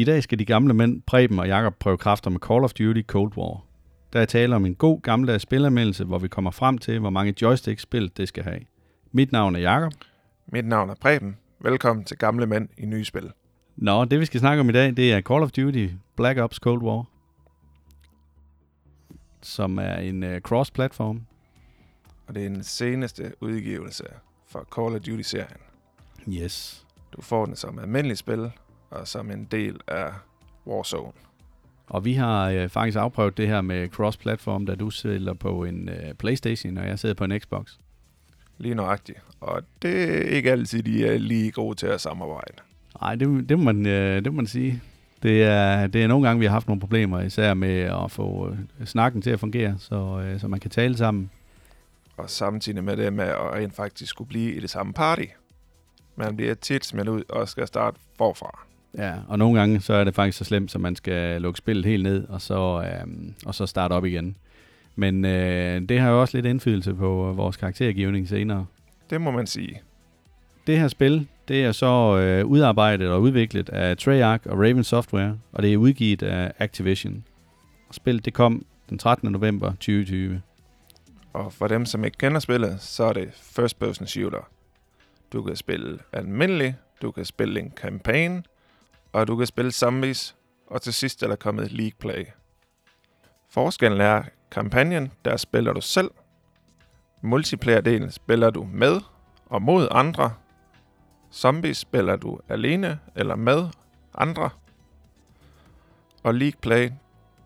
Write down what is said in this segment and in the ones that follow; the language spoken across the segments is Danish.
I dag skal de gamle mænd, Preben og Jakob prøve kræfter med Call of Duty Cold War. Der er tale om en god gammeldags spilanmeldelse, hvor vi kommer frem til, hvor mange joystick-spil det skal have. Mit navn er Jakob. Mit navn er Preben. Velkommen til Gamle Mænd i Nye Spil. Nå, det vi skal snakke om i dag, det er Call of Duty Black Ops Cold War. Som er en uh, cross-platform. Og det er den seneste udgivelse for Call of Duty-serien. Yes. Du får den som almindelig spil, og som en del af Warzone. Og vi har øh, faktisk afprøvet det her med cross-platform, da du sidder på en øh, Playstation, og jeg sidder på en Xbox. Lige nøjagtigt. Og det er ikke altid, de er lige gode til at samarbejde. Nej, det, det, må man, øh, det må man sige. Det er, det er nogle gange, vi har haft nogle problemer, især med at få øh, snakken til at fungere, så, øh, så man kan tale sammen. Og samtidig med det med at rent faktisk skulle blive i det samme party. Man bliver tit smidt ud og skal starte forfra. Ja, og nogle gange så er det faktisk så slemt, at man skal lukke spillet helt ned, og så, øhm, og så starte op igen. Men øh, det har jo også lidt indflydelse på vores karaktergivning senere. Det må man sige. Det her spil, det er så øh, udarbejdet og udviklet af Treyarch og Raven Software, og det er udgivet af Activision. Spillet det kom den 13. november 2020. Og for dem, som ikke kender spillet, så er det first person shooter. Du kan spille almindelig, du kan spille en campaign, og du kan spille zombies, og til sidst er der kommet League Play. Forskellen er, kampagnen, der spiller du selv. Multiplayer-delen spiller du med og mod andre. Zombies spiller du alene eller med andre. Og League Play,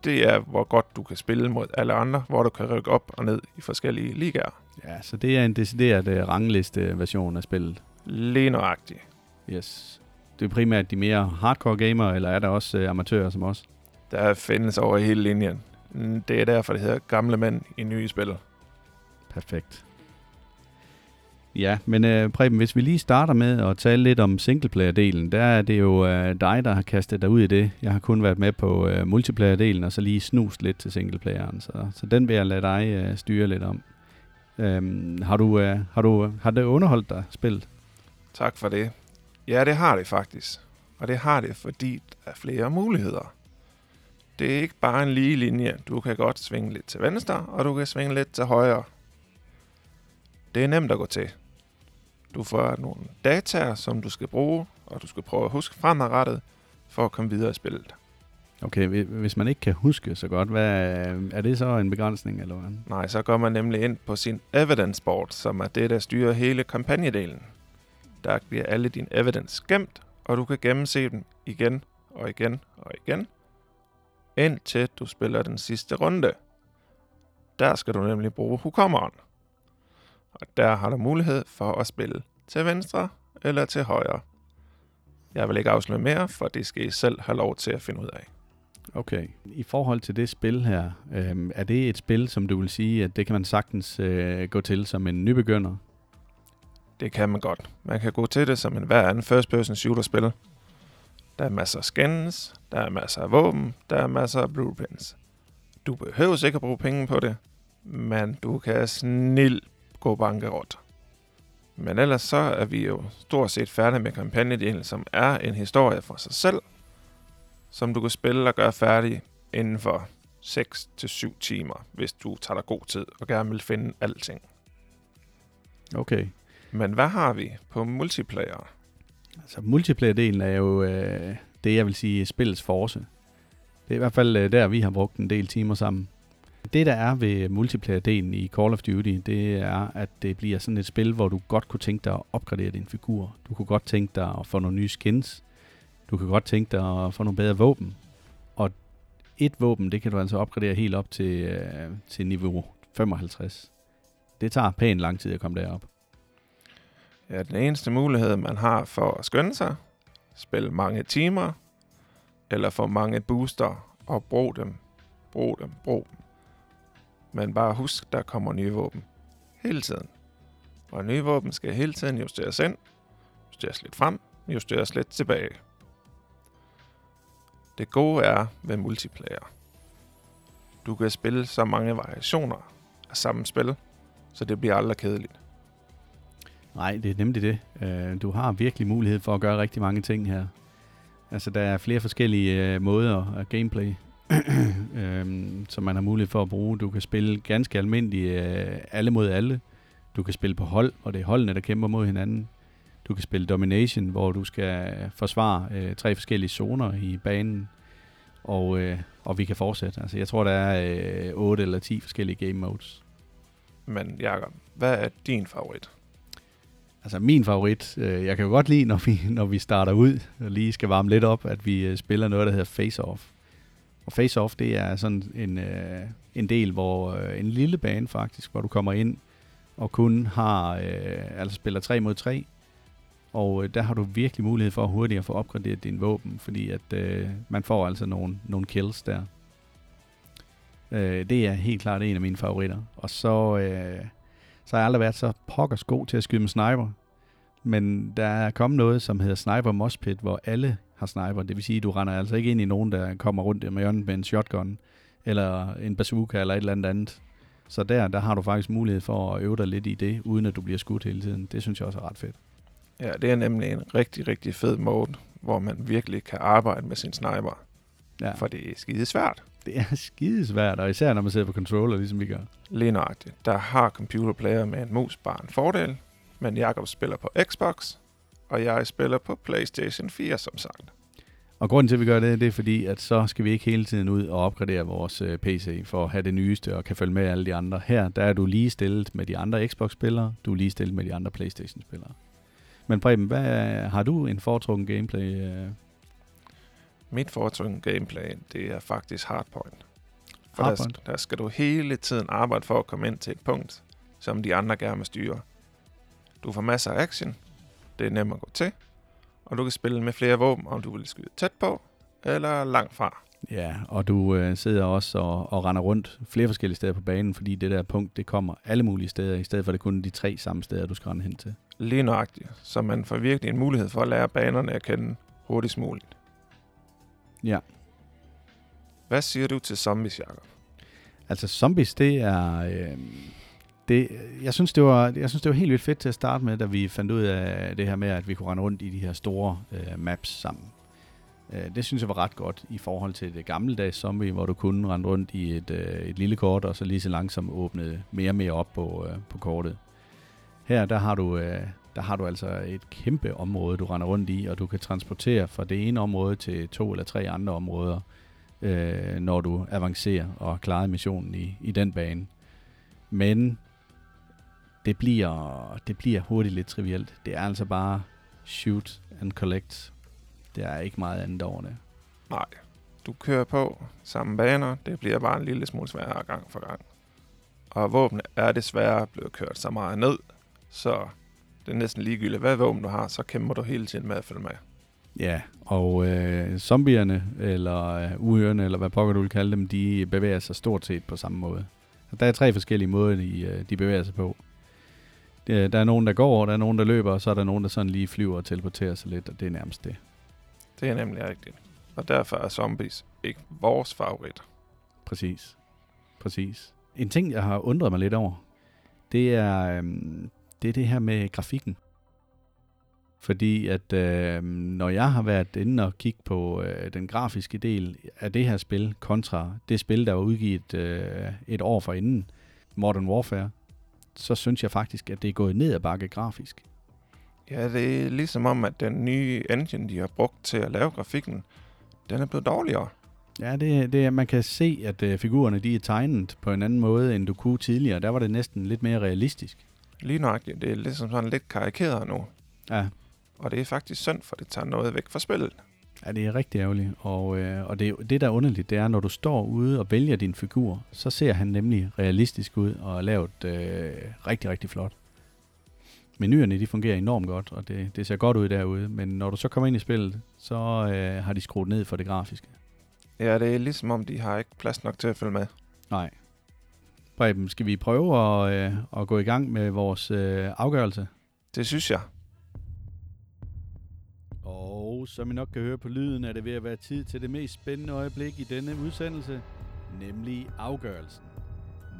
det er, hvor godt du kan spille mod alle andre, hvor du kan rykke op og ned i forskellige ligaer. Ja, så det er en decideret uh, rangliste version af spillet. Lige nøjagtigt. Yes. Det er primært de mere hardcore gamere, eller er der også uh, amatører som os? Der findes over hele linjen. Det er derfor, det hedder gamle mænd i nye spil. Perfekt. Ja, men uh, Preben, hvis vi lige starter med at tale lidt om singleplayer-delen, der er det jo uh, dig, der har kastet dig ud i det. Jeg har kun været med på uh, multiplayer-delen, og så lige snust lidt til singleplayeren, så, så den vil jeg lade dig uh, styre lidt om. Um, har, du, uh, har, du, har det underholdt dig spillet? Tak for det. Ja, det har det faktisk. Og det har det, fordi der er flere muligheder. Det er ikke bare en lige linje. Du kan godt svinge lidt til venstre, og du kan svinge lidt til højre. Det er nemt at gå til. Du får nogle data, som du skal bruge, og du skal prøve at huske fremadrettet, for at komme videre i spillet. Okay, hvis man ikke kan huske så godt, hvad, er det så en begrænsning, eller hvad? Nej, så går man nemlig ind på sin evidence board, som er det, der styrer hele kampagnedelen. Der bliver alle dine evidence gemt, og du kan gennemse dem igen og igen og igen, indtil du spiller den sidste runde. Der skal du nemlig bruge hukommeren. Og der har du mulighed for at spille til venstre eller til højre. Jeg vil ikke afsløre mere, for det skal I selv have lov til at finde ud af. Okay. I forhold til det spil her, øh, er det et spil, som du vil sige, at det kan man sagtens øh, gå til som en nybegynder? Det kan man godt. Man kan gå til det som en hver anden first-person shooter-spil. Der er masser af skins, der er masser af våben, der er masser af blueprints. Du behøver ikke at bruge penge på det, men du kan snil gå bankerot. Men ellers så er vi jo stort set færdige med kampagnedelen, som er en historie for sig selv, som du kan spille og gøre færdig inden for 6-7 timer, hvis du tager dig god tid og gerne vil finde alting. Okay. Men hvad har vi på multiplayer? Altså multiplayer-delen er jo øh, det, jeg vil sige, spillets force. Det er i hvert fald øh, der, vi har brugt en del timer sammen. Det, der er ved multiplayer-delen i Call of Duty, det er, at det bliver sådan et spil, hvor du godt kunne tænke dig at opgradere din figur. Du kunne godt tænke dig at få nogle nye skins. Du kan godt tænke dig at få nogle bedre våben. Og et våben, det kan du altså opgradere helt op til, øh, til niveau 55. Det tager pænt lang tid at komme derop. Ja, den eneste mulighed, man har for at skynde sig, spille mange timer, eller få mange booster og brug dem, brug dem, brug dem. Men bare husk, der kommer nye våben. Hele tiden. Og nye våben skal hele tiden justeres ind, justeres lidt frem, justeres lidt tilbage. Det gode er ved multiplayer. Du kan spille så mange variationer af samme spil, så det bliver aldrig kedeligt. Nej, det er nemlig det. Uh, du har virkelig mulighed for at gøre rigtig mange ting her. Altså, der er flere forskellige øh, måder at gameplay, øhm, som man har mulighed for at bruge. Du kan spille ganske almindeligt øh, alle mod alle. Du kan spille på hold, og det er holdene, der kæmper mod hinanden. Du kan spille Domination, hvor du skal forsvare øh, tre forskellige zoner i banen. Og, øh, og vi kan fortsætte. Altså, jeg tror, der er øh, 8 eller 10 forskellige game modes. Men Jakob, hvad er din favorit? Altså min favorit, øh, jeg kan jo godt lide, når vi, når vi starter ud og lige skal varme lidt op, at vi øh, spiller noget, der hedder Face Off. Og Face Off, det er sådan en, øh, en del, hvor øh, en lille bane faktisk, hvor du kommer ind og kun har, øh, altså spiller 3 mod 3, og øh, der har du virkelig mulighed for hurtigt at få opgraderet din våben, fordi at øh, man får altså nogle, nogle kills der. Øh, det er helt klart en af mine favoritter. Og så, øh, så har jeg aldrig været så pokkers god til at skyde med sniper. Men der er kommet noget, som hedder Sniper Mospit, hvor alle har sniper. Det vil sige, at du render altså ikke ind i nogen, der kommer rundt med hjørnet med en shotgun, eller en bazooka, eller et eller andet andet. Så der, der har du faktisk mulighed for at øve dig lidt i det, uden at du bliver skudt hele tiden. Det synes jeg også er ret fedt. Ja, det er nemlig en rigtig, rigtig fed mode, hvor man virkelig kan arbejde med sin sniper. Ja. For det er skide svært. Det er skide svært, og især når man sidder på controller, ligesom vi gør. Lige nøjagtigt. Der har computerplayer med en mus bare en fordel, men Jakob spiller på Xbox, og jeg spiller på PlayStation 4, som sagt. Og grunden til, at vi gør det, det er fordi, at så skal vi ikke hele tiden ud og opgradere vores øh, PC for at have det nyeste og kan følge med alle de andre. Her der er du lige stillet med de andre Xbox-spillere, du er lige stillet med de andre PlayStation-spillere. Men Preben, hvad, har du en foretrukken gameplay? Mit foretrukken gameplay, det er faktisk Hardpoint. For hardpoint. Der, der skal du hele tiden arbejde for at komme ind til et punkt, som de andre gerne vil styre. Du får masser af action, det er nemt at gå til, og du kan spille med flere våben, om du vil skyde tæt på eller langt fra. Ja, og du øh, sidder også og, og render rundt flere forskellige steder på banen, fordi det der punkt, det kommer alle mulige steder, i stedet for det kun de tre samme steder, du skal rende hen til. Lige nøjagtigt, så man får virkelig en mulighed for at lære banerne at kende hurtigst muligt. Ja. Hvad siger du til zombies, Jacob? Altså zombies, det er... Øh, det, jeg, synes, det var, jeg synes, det var helt vildt fedt til at starte med, da vi fandt ud af det her med, at vi kunne rende rundt i de her store øh, maps sammen. Øh, det synes jeg var ret godt i forhold til det gammeldags zombie, hvor du kunne rende rundt i et, øh, et lille kort, og så lige så langsomt åbnede mere og mere op på, øh, på kortet. Her der har, du, øh, der har du altså et kæmpe område, du render rundt i, og du kan transportere fra det ene område til to eller tre andre områder, øh, når du avancerer og klarer missionen i, i den bane. Men det bliver, det bliver hurtigt lidt trivielt. Det er altså bare shoot and collect. Det er ikke meget andet over det. Nej, du kører på samme baner. Det bliver bare en lille smule sværere gang for gang. Og våben er desværre blevet kørt så meget ned, så det er næsten ligegyldigt, hvad våben du har, så kæmper du hele tiden med at følge med. Ja, og øh, zombierne, eller øh, uørene, eller hvad pokker du vil kalde dem, de bevæger sig stort set på samme måde. Der er tre forskellige måder, de, øh, de bevæger sig på. Der er nogen, der går, der er nogen, der løber, og så er der nogen, der sådan lige flyver og teleporterer sig lidt, og det er nærmest det. Det er nemlig rigtigt. Og derfor er zombies ikke vores favorit. Præcis. Præcis. En ting, jeg har undret mig lidt over, det er, øhm, det er det her med grafikken. Fordi at øh, når jeg har været inde og kigge på øh, den grafiske del af det her spil, kontra det spil, der var udgivet øh, et år forinden, Modern Warfare, så synes jeg faktisk, at det er gået ned ad bakke grafisk. Ja, det er ligesom om, at den nye engine, de har brugt til at lave grafikken, den er blevet dårligere. Ja, det, det, man kan se, at uh, figurerne de er tegnet på en anden måde, end du kunne tidligere. Der var det næsten lidt mere realistisk. Lige nøjagtigt. Det er ligesom sådan lidt karikeret nu. Ja. Og det er faktisk synd, for det tager noget væk fra spillet. Ja, det er rigtig ærgerligt. Og, øh, og det, det, der er underligt, det er, når du står ude og vælger din figur, så ser han nemlig realistisk ud og er lavet øh, rigtig, rigtig flot. Menuerne, de fungerer enormt godt, og det, det ser godt ud derude. Men når du så kommer ind i spillet, så øh, har de skruet ned for det grafiske. Ja, det er ligesom om, de har ikke plads nok til at følge med. Nej. Preben, skal vi prøve at, øh, at gå i gang med vores øh, afgørelse? Det synes jeg. Og som I nok kan høre på lyden, er det ved at være tid til det mest spændende øjeblik i denne udsendelse, nemlig afgørelsen.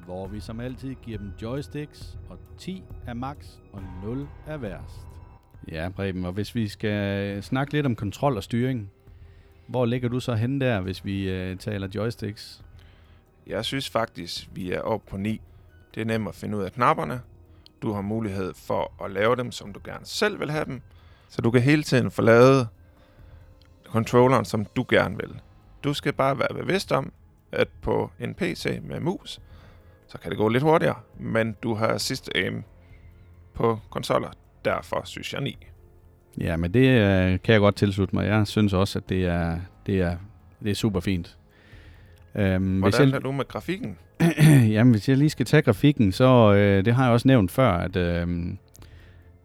Hvor vi som altid giver dem joysticks, og 10 er max, og 0 er værst. Ja, Preben, og hvis vi skal snakke lidt om kontrol og styring, Hvor ligger du så henne der, hvis vi øh, taler joysticks? Jeg synes faktisk, vi er oppe på 9. Det er nemt at finde ud af knapperne. Du har mulighed for at lave dem, som du gerne selv vil have dem. Så du kan hele tiden få lavet controlleren, som du gerne vil. Du skal bare være bevidst om, at på en PC med mus, så kan det gå lidt hurtigere, men du har sidste aim på konsoller. Derfor synes jeg 9. Ja, men det øh, kan jeg godt tilslutte mig. Jeg synes også, at det er, det er, det er super fint. Øhm, Hvordan hvis jeg, er du med grafikken? jamen, hvis jeg lige skal tage grafikken, så øh, det har jeg også nævnt før, at, øh,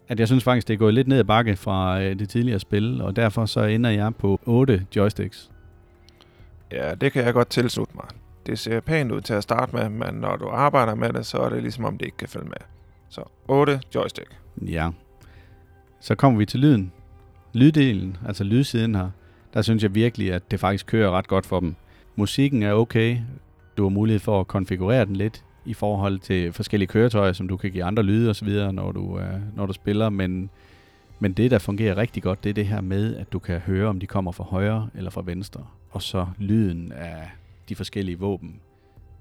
at jeg synes faktisk, det er gået lidt ned ad bakke fra øh, det tidligere spil, og derfor så ender jeg på 8 joysticks. Ja, det kan jeg godt tilslutte mig. Det ser pænt ud til at starte med, men når du arbejder med det, så er det ligesom om det ikke kan følge med. Så 8 joystick. Ja. Så kommer vi til lyden. Lyddelen, altså lydsiden her, der synes jeg virkelig, at det faktisk kører ret godt for dem. Musikken er okay. Du har mulighed for at konfigurere den lidt i forhold til forskellige køretøjer, som du kan give andre lyde osv., når du, øh, når du spiller, men, men det, der fungerer rigtig godt, det er det her med, at du kan høre, om de kommer fra højre eller fra venstre, og så lyden af de forskellige våben.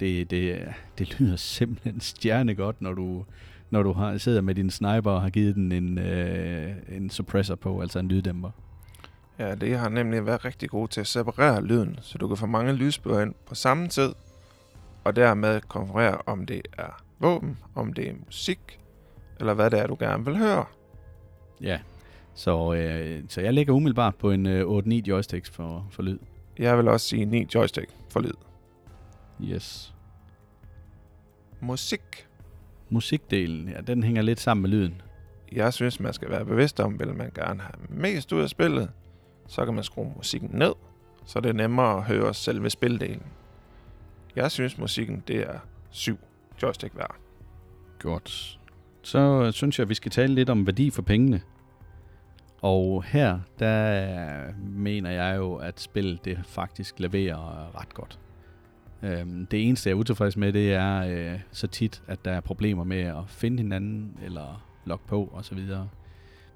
Det, det, det lyder simpelthen stjerne godt, når du, når du har, sidder med din sniper og har givet den en, øh, en suppressor på, altså en lyddæmper. Ja, det har nemlig været rigtig god til at separere lyden, så du kan få mange lydspor ind på samme tid, og dermed konferere, om det er våben, om det er musik, eller hvad det er, du gerne vil høre. Ja, så, øh, så jeg ligger umiddelbart på en øh, 8-9 joysticks for, for lyd. Jeg vil også sige 9 joystick for lyd. Yes. Musik. Musikdelen, ja, den hænger lidt sammen med lyden. Jeg synes, man skal være bevidst om, vil man gerne have mest ud af spillet, så kan man skrue musikken ned, så det er nemmere at høre selve spildelen. Jeg synes, musikken det er syv joystick værd. Godt. Så øh, synes jeg, at vi skal tale lidt om værdi for pengene. Og her, der mener jeg jo, at spillet det faktisk leverer øh, ret godt. Øhm, det eneste, jeg er utilfreds med, det er øh, så tit, at der er problemer med at finde hinanden, eller logge på osv.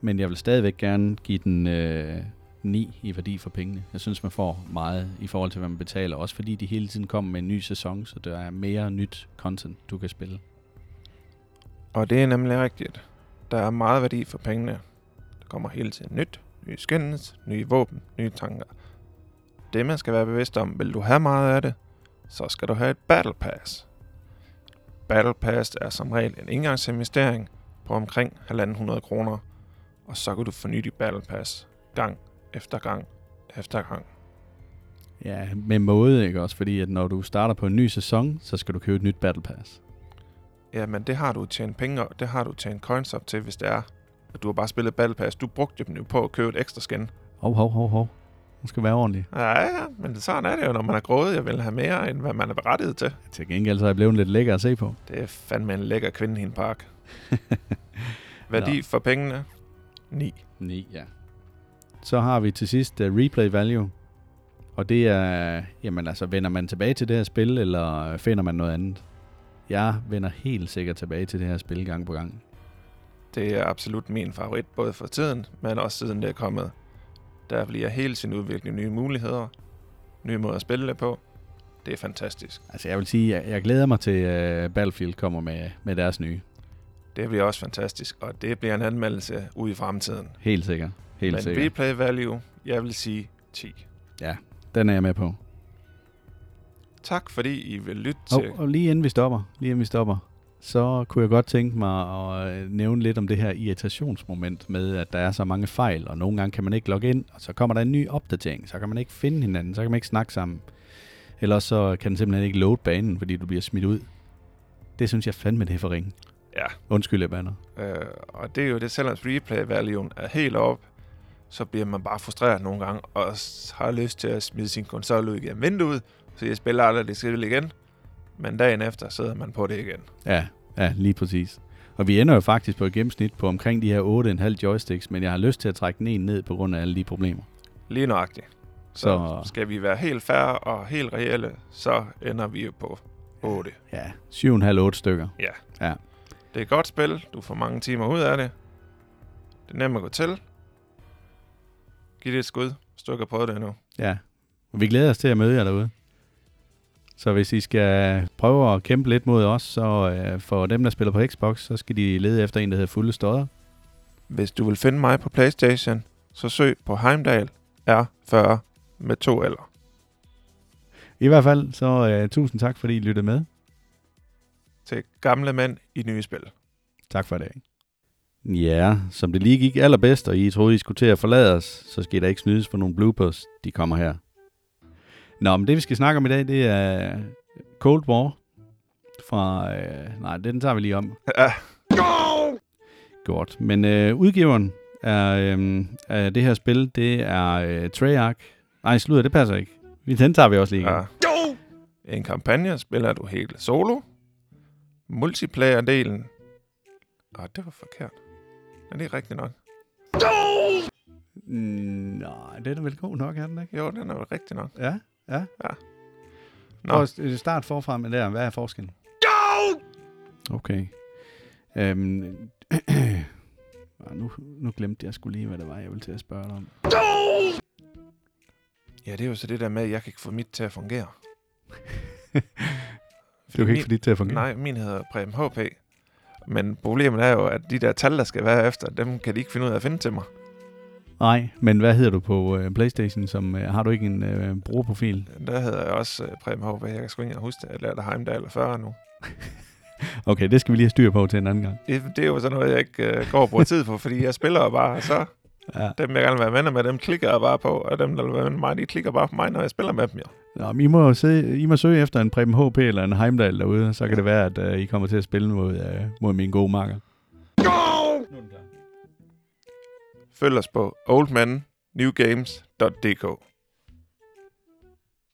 Men jeg vil stadigvæk gerne give den øh, 9 i værdi for pengene. Jeg synes, man får meget i forhold til, hvad man betaler. Også fordi de hele tiden kommer med en ny sæson, så der er mere nyt content, du kan spille. Og det er nemlig rigtigt. Der er meget værdi for pengene. Der kommer hele tiden nyt, nye skins, nye våben, nye tanker. Det man skal være bevidst om, vil du have meget af det, så skal du have et Battle Pass. Battle Pass er som regel en engangsinvestering på omkring 1.500 kroner, og så kan du forny dit Battle Pass gang efter gang efter gang. Ja, med måde, ikke også? Fordi at når du starter på en ny sæson, så skal du købe et nyt Battle Pass. Ja, men det har du tjent penge, det har du tjent coins op til, hvis det er, at du har bare spillet Battle Pass. Du brugte dem jo på at købe et ekstra skin. Hov, hov, hov, hov. Nu skal være ordentlig. Ja, ja, men sådan er det jo, når man er grådig og vil have mere, end hvad man er berettiget til. Til gengæld så er jeg blevet lidt lækker at se på. Det er fandme en lækker kvinde i en park. Værdi Nå. for pengene? 9. 9, ja. Så har vi til sidst uh, replay value. Og det er, jamen altså, vender man tilbage til det her spil, eller finder man noget andet? Jeg vender helt sikkert tilbage til det her spil gang på gang. Det er absolut min favorit, både for tiden, men også siden det er kommet. Der bliver hele sin udvikling nye muligheder, nye måder at spille det på. Det er fantastisk. Altså jeg vil sige, jeg, jeg glæder mig til uh, Battlefield kommer med, med deres nye. Det bliver også fantastisk, og det bliver en anmeldelse ude i fremtiden. Helt sikkert. Helt Men sikkert. replay value, jeg vil sige 10. Ja, den er jeg med på. Tak fordi I vil lytte oh, til... Og lige inden vi stopper, lige inden vi stopper, så kunne jeg godt tænke mig at øh, nævne lidt om det her irritationsmoment med, at der er så mange fejl, og nogle gange kan man ikke logge ind, og så kommer der en ny opdatering, så kan man ikke finde hinanden, så kan man ikke snakke sammen. Eller så kan den simpelthen ikke load banen, fordi du bliver smidt ud. Det synes jeg fandme, det er for ringe. Ja. Undskyld, jeg bander. Øh, og det er jo det, selvom replay value er helt op, så bliver man bare frustreret nogle gange, og har lyst til at smide sin konsol ud igennem vinduet, så jeg spiller aldrig det spil igen. Men dagen efter sidder man på det igen. Ja, ja, lige præcis. Og vi ender jo faktisk på et gennemsnit på omkring de her 8,5 joysticks, men jeg har lyst til at trække den en ned på grund af alle de problemer. Lige nøjagtigt. Så, så skal vi være helt færre og helt reelle, så ender vi jo på 8. Ja, 7,5-8 stykker. Ja. Ja. Det er et godt spil. Du får mange timer ud af det. Det er nemt at gå til. Giv det et skud, hvis du ikke har prøvet det endnu. Ja, Vi glæder os til at møde jer derude. Så hvis I skal prøve at kæmpe lidt mod os, så øh, for dem, der spiller på Xbox, så skal de lede efter en, der hedder Fulde Stodder. Hvis du vil finde mig på Playstation, så søg på Heimdall R40 med to eller. I hvert fald, så øh, tusind tak, fordi I lyttede med. Til gamle mænd i nye spil. Tak for i dag. Ja, som det lige gik allerbedst, og I troede, I skulle til at forlade os, så skal I da ikke snydes for nogle bloopers. De kommer her. Nå, men det vi skal snakke om i dag, det er Cold War fra... Øh, nej, den tager vi lige om. Ja. Godt. Men øh, udgiveren er, øh, af det her spil, det er øh, Treyarch. Nej, slutter, det passer ikke. Den tager vi også lige. Ja. En kampagne spiller du helt solo. Multiplayer-delen... Åh, det var forkert. Er det rigtigt nok? Mm, nej, det er vel god nok, er den ikke? Jo, den er jo rigtig nok. Ja, ja. Nå, Prøv at øh, start forfra med der. Hvad er forskellen? Okay. Øhm, ah, nu, nu glemte jeg skulle lige, hvad det var, jeg ville til at spørge dig om. ja, det er jo så det der med, at jeg kan ikke få mit til at fungere. Du kan ikke få dit til at fungere? Nej, min hedder Preben HP. Men problemet er jo, at de der tal, der skal være efter, dem kan de ikke finde ud af at finde til mig. Nej, men hvad hedder du på øh, Playstation? Som, øh, har du ikke en øh, brugerprofil? Der hedder jeg også uh, Preben HP. Jeg kan sgu ikke huske det. Jeg lærte Heimdall 40 nu. Okay, det skal vi lige have styr på til en anden gang. Det, det er jo sådan noget, jeg ikke uh, går og bruger tid på, fordi jeg spiller bare, og så Ja. dem, jeg gerne vil være venner med, dem klikker jeg bare på, og dem, der vil være venner med mig, de klikker bare på mig, når jeg spiller med dem, jo. Nå, men I må, se, I må søge efter en Preben HP eller en Heimdall derude, så kan det være, at øh, I kommer til at spille mod, øh, mod min gode makker. Følg os på oldmennewgames.dk